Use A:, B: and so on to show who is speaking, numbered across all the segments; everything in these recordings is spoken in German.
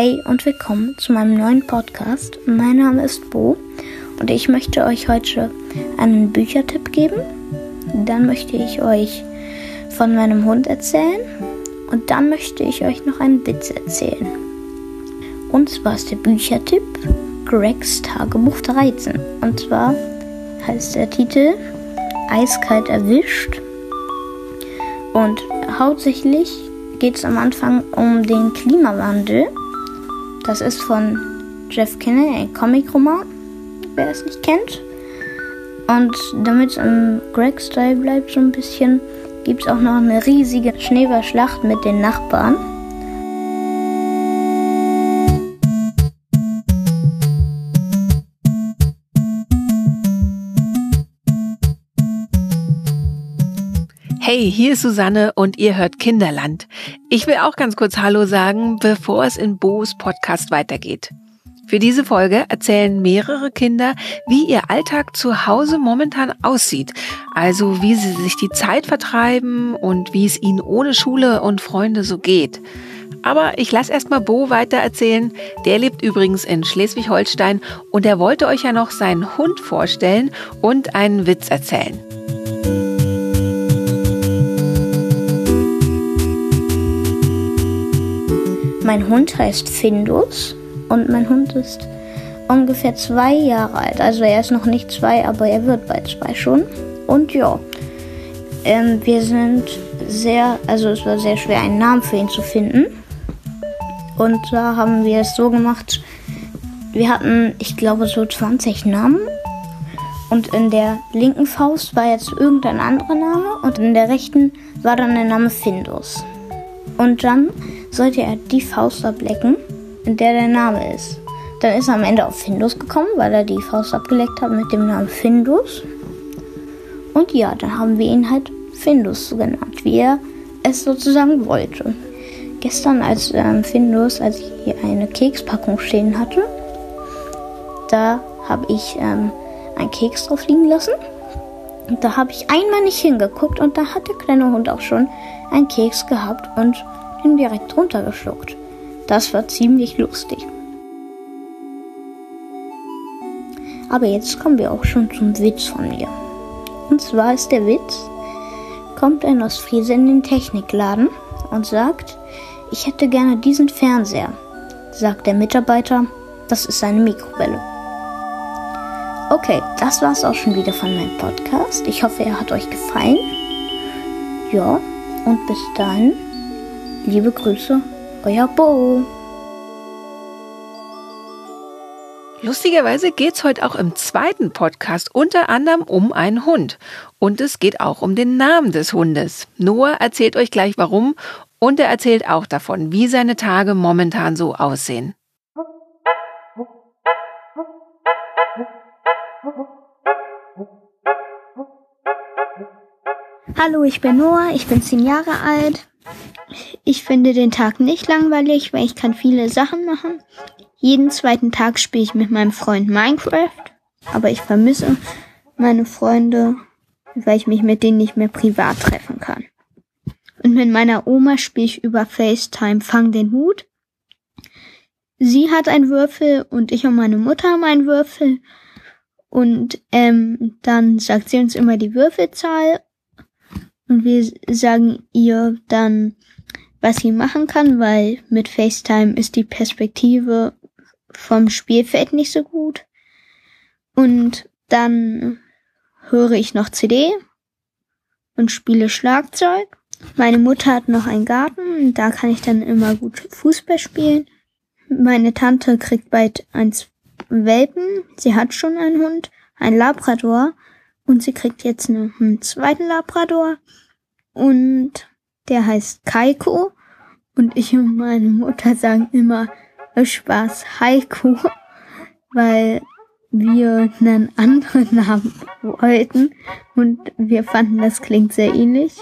A: Hey und willkommen zu meinem neuen Podcast. Mein Name ist Bo und ich möchte euch heute einen Büchertipp geben. Dann möchte ich euch von meinem Hund erzählen und dann möchte ich euch noch einen Witz erzählen. Und zwar ist der Büchertipp Gregs Tagebuch 13. Und zwar heißt der Titel Eiskalt erwischt. Und hauptsächlich geht es am Anfang um den Klimawandel das ist von Jeff Kinney, ein Comic-Roman, wer es nicht kennt. Und damit es im Greg-Style bleibt so ein bisschen, gibt es auch noch eine riesige Schneeballschlacht mit den Nachbarn.
B: Hey, hier ist Susanne und ihr hört Kinderland. Ich will auch ganz kurz Hallo sagen, bevor es in Bo's Podcast weitergeht. Für diese Folge erzählen mehrere Kinder, wie ihr Alltag zu Hause momentan aussieht. Also wie sie sich die Zeit vertreiben und wie es ihnen ohne Schule und Freunde so geht. Aber ich lasse erstmal Bo weiter erzählen. Der lebt übrigens in Schleswig-Holstein und er wollte euch ja noch seinen Hund vorstellen und einen Witz erzählen.
A: Mein Hund heißt Findus und mein Hund ist ungefähr zwei Jahre alt. Also er ist noch nicht zwei, aber er wird bald zwei schon. Und ja, ähm, wir sind sehr, also es war sehr schwer, einen Namen für ihn zu finden. Und da haben wir es so gemacht, wir hatten, ich glaube, so 20 Namen. Und in der linken Faust war jetzt irgendein anderer Name und in der rechten war dann der Name Findus. Und dann sollte er die Faust ablecken, in der der Name ist. Dann ist er am Ende auf Findus gekommen, weil er die Faust abgeleckt hat mit dem Namen Findus. Und ja, dann haben wir ihn halt Findus genannt, wie er es sozusagen wollte. Gestern, als ähm, Findus, als ich hier eine Kekspackung stehen hatte, da habe ich ähm, einen Keks drauf liegen lassen. Und da habe ich einmal nicht hingeguckt und da hat der kleine Hund auch schon einen Keks gehabt und den direkt runtergeschluckt. Das war ziemlich lustig. Aber jetzt kommen wir auch schon zum Witz von mir. Und zwar ist der Witz, kommt ein Ostfriese in den Technikladen und sagt, ich hätte gerne diesen Fernseher. Sagt der Mitarbeiter, das ist eine Mikrowelle. Okay, das war's auch schon wieder von meinem Podcast. Ich hoffe, er hat euch gefallen. Ja, und bis dann. Liebe Grüße, euer Bo.
B: Lustigerweise geht's heute auch im zweiten Podcast unter anderem um einen Hund. Und es geht auch um den Namen des Hundes. Noah erzählt euch gleich warum und er erzählt auch davon, wie seine Tage momentan so aussehen.
C: Hallo, ich bin Noah, ich bin zehn Jahre alt. Ich finde den Tag nicht langweilig, weil ich kann viele Sachen machen. Jeden zweiten Tag spiele ich mit meinem Freund Minecraft, aber ich vermisse meine Freunde, weil ich mich mit denen nicht mehr privat treffen kann. Und mit meiner Oma spiele ich über FaceTime Fang den Hut. Sie hat einen Würfel und ich und meine Mutter haben einen Würfel. Und ähm, dann sagt sie uns immer die Würfelzahl und wir sagen ihr dann, was sie machen kann, weil mit FaceTime ist die Perspektive vom Spielfeld nicht so gut. Und dann höre ich noch CD und spiele Schlagzeug. Meine Mutter hat noch einen Garten, da kann ich dann immer gut Fußball spielen. Meine Tante kriegt bald eins Welpen, sie hat schon einen Hund, ein Labrador und sie kriegt jetzt einen zweiten Labrador und der heißt Kaiko. Und ich und meine Mutter sagen immer Spaß Heiko, weil wir einen anderen Namen wollten und wir fanden, das klingt sehr ähnlich,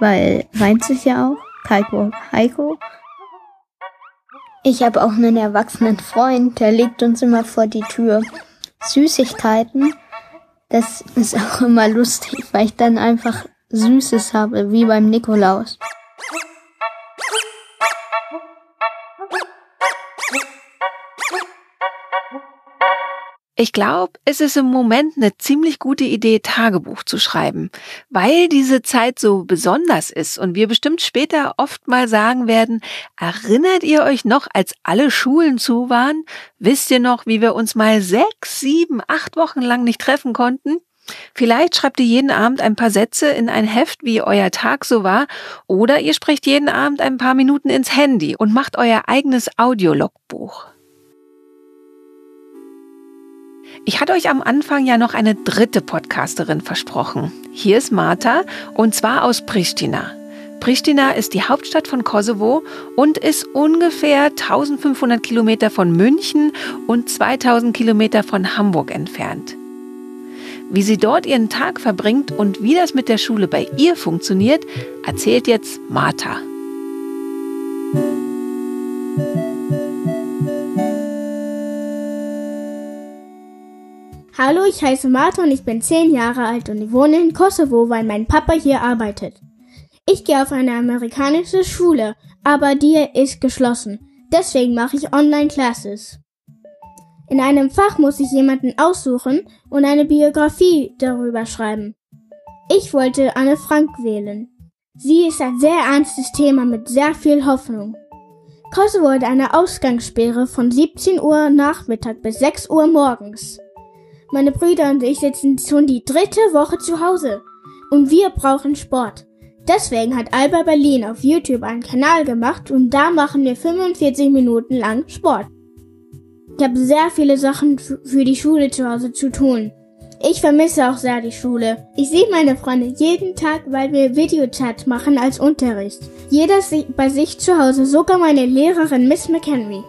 C: weil reimt sich ja auch, Kaiko Heiko. Ich habe auch einen erwachsenen Freund, der legt uns immer vor die Tür Süßigkeiten. Das ist auch immer lustig, weil ich dann einfach Süßes habe, wie beim Nikolaus.
B: Ich glaube, es ist im Moment eine ziemlich gute Idee, Tagebuch zu schreiben, weil diese Zeit so besonders ist und wir bestimmt später oft mal sagen werden, erinnert ihr euch noch, als alle Schulen zu waren? Wisst ihr noch, wie wir uns mal sechs, sieben, acht Wochen lang nicht treffen konnten? Vielleicht schreibt ihr jeden Abend ein paar Sätze in ein Heft, wie euer Tag so war, oder ihr sprecht jeden Abend ein paar Minuten ins Handy und macht euer eigenes Audiologbuch. Ich hatte euch am Anfang ja noch eine dritte Podcasterin versprochen. Hier ist Marta und zwar aus Pristina. Pristina ist die Hauptstadt von Kosovo und ist ungefähr 1500 Kilometer von München und 2000 Kilometer von Hamburg entfernt. Wie sie dort ihren Tag verbringt und wie das mit der Schule bei ihr funktioniert, erzählt jetzt Martha.
D: Hallo, ich heiße Martha und ich bin zehn Jahre alt und ich wohne in Kosovo, weil mein Papa hier arbeitet. Ich gehe auf eine amerikanische Schule, aber die ist geschlossen. Deswegen mache ich Online-Classes. In einem Fach muss ich jemanden aussuchen und eine Biografie darüber schreiben. Ich wollte Anne Frank wählen. Sie ist ein sehr ernstes Thema mit sehr viel Hoffnung. Kosovo hat eine Ausgangssperre von 17 Uhr Nachmittag bis 6 Uhr morgens. Meine Brüder und ich sitzen schon die dritte Woche zu Hause. Und wir brauchen Sport. Deswegen hat Alba Berlin auf YouTube einen Kanal gemacht und da machen wir 45 Minuten lang Sport. Ich habe sehr viele Sachen für die Schule zu Hause zu tun. Ich vermisse auch sehr die Schule. Ich sehe meine Freunde jeden Tag, weil wir Videochat machen als Unterricht. Jeder bei sich zu Hause, sogar meine Lehrerin Miss McHenry.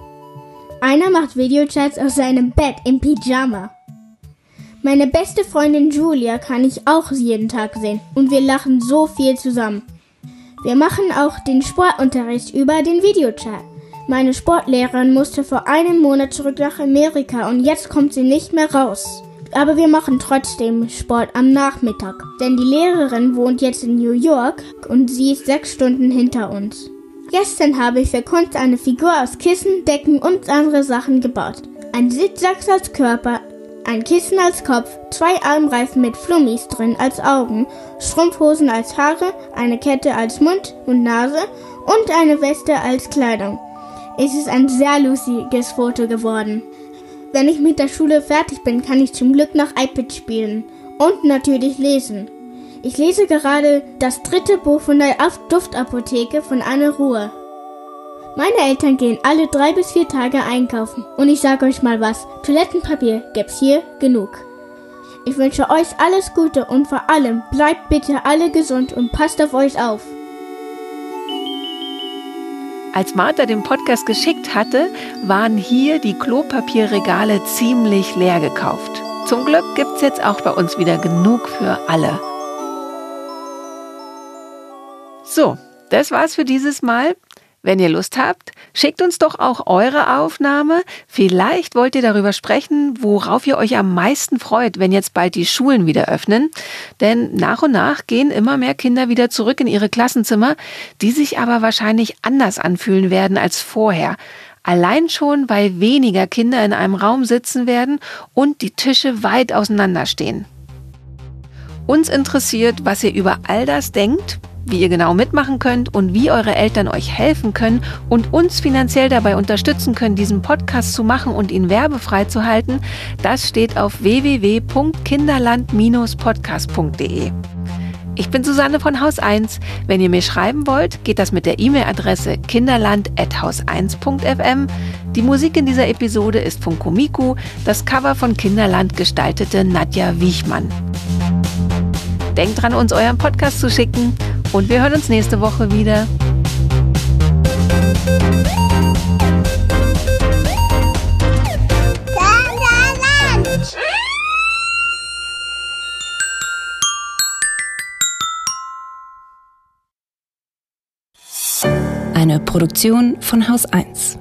D: Einer macht Videochats aus seinem Bett im Pyjama. Meine beste Freundin Julia kann ich auch jeden Tag sehen und wir lachen so viel zusammen. Wir machen auch den Sportunterricht über den Videochat. Meine Sportlehrerin musste vor einem Monat zurück nach Amerika und jetzt kommt sie nicht mehr raus. Aber wir machen trotzdem Sport am Nachmittag, denn die Lehrerin wohnt jetzt in New York und sie ist sechs Stunden hinter uns. Gestern habe ich für Kunst eine Figur aus Kissen, Decken und andere Sachen gebaut. Ein Sitzsacks als Körper, ein Kissen als Kopf, zwei Armreifen mit Flummis drin als Augen, Strumpfhosen als Haare, eine Kette als Mund und Nase und eine Weste als Kleidung. Es ist ein sehr lustiges Foto geworden. Wenn ich mit der Schule fertig bin, kann ich zum Glück noch iPad spielen und natürlich lesen. Ich lese gerade das dritte Buch von der Duftapotheke von Anne Ruhe. Meine Eltern gehen alle drei bis vier Tage einkaufen. Und ich sage euch mal was, Toilettenpapier gibt's hier genug. Ich wünsche euch alles Gute und vor allem bleibt bitte alle gesund und passt auf euch auf.
B: Als Martha den Podcast geschickt hatte, waren hier die Klopapierregale ziemlich leer gekauft. Zum Glück gibt's jetzt auch bei uns wieder genug für alle. So, das war's für dieses Mal. Wenn ihr Lust habt, schickt uns doch auch eure Aufnahme. Vielleicht wollt ihr darüber sprechen, worauf ihr euch am meisten freut, wenn jetzt bald die Schulen wieder öffnen. Denn nach und nach gehen immer mehr Kinder wieder zurück in ihre Klassenzimmer, die sich aber wahrscheinlich anders anfühlen werden als vorher. Allein schon, weil weniger Kinder in einem Raum sitzen werden und die Tische weit auseinander stehen. Uns interessiert, was ihr über all das denkt wie ihr genau mitmachen könnt und wie eure Eltern euch helfen können und uns finanziell dabei unterstützen können, diesen Podcast zu machen und ihn werbefrei zu halten, das steht auf www.kinderland-podcast.de. Ich bin Susanne von Haus 1. Wenn ihr mir schreiben wollt, geht das mit der E-Mail-Adresse kinderland.haus1.fm. Die Musik in dieser Episode ist von Komiku, das Cover von Kinderland gestaltete Nadja Wiechmann. Denkt dran, uns euren Podcast zu schicken Und wir hören uns nächste Woche wieder.
E: Eine Produktion von Haus 1.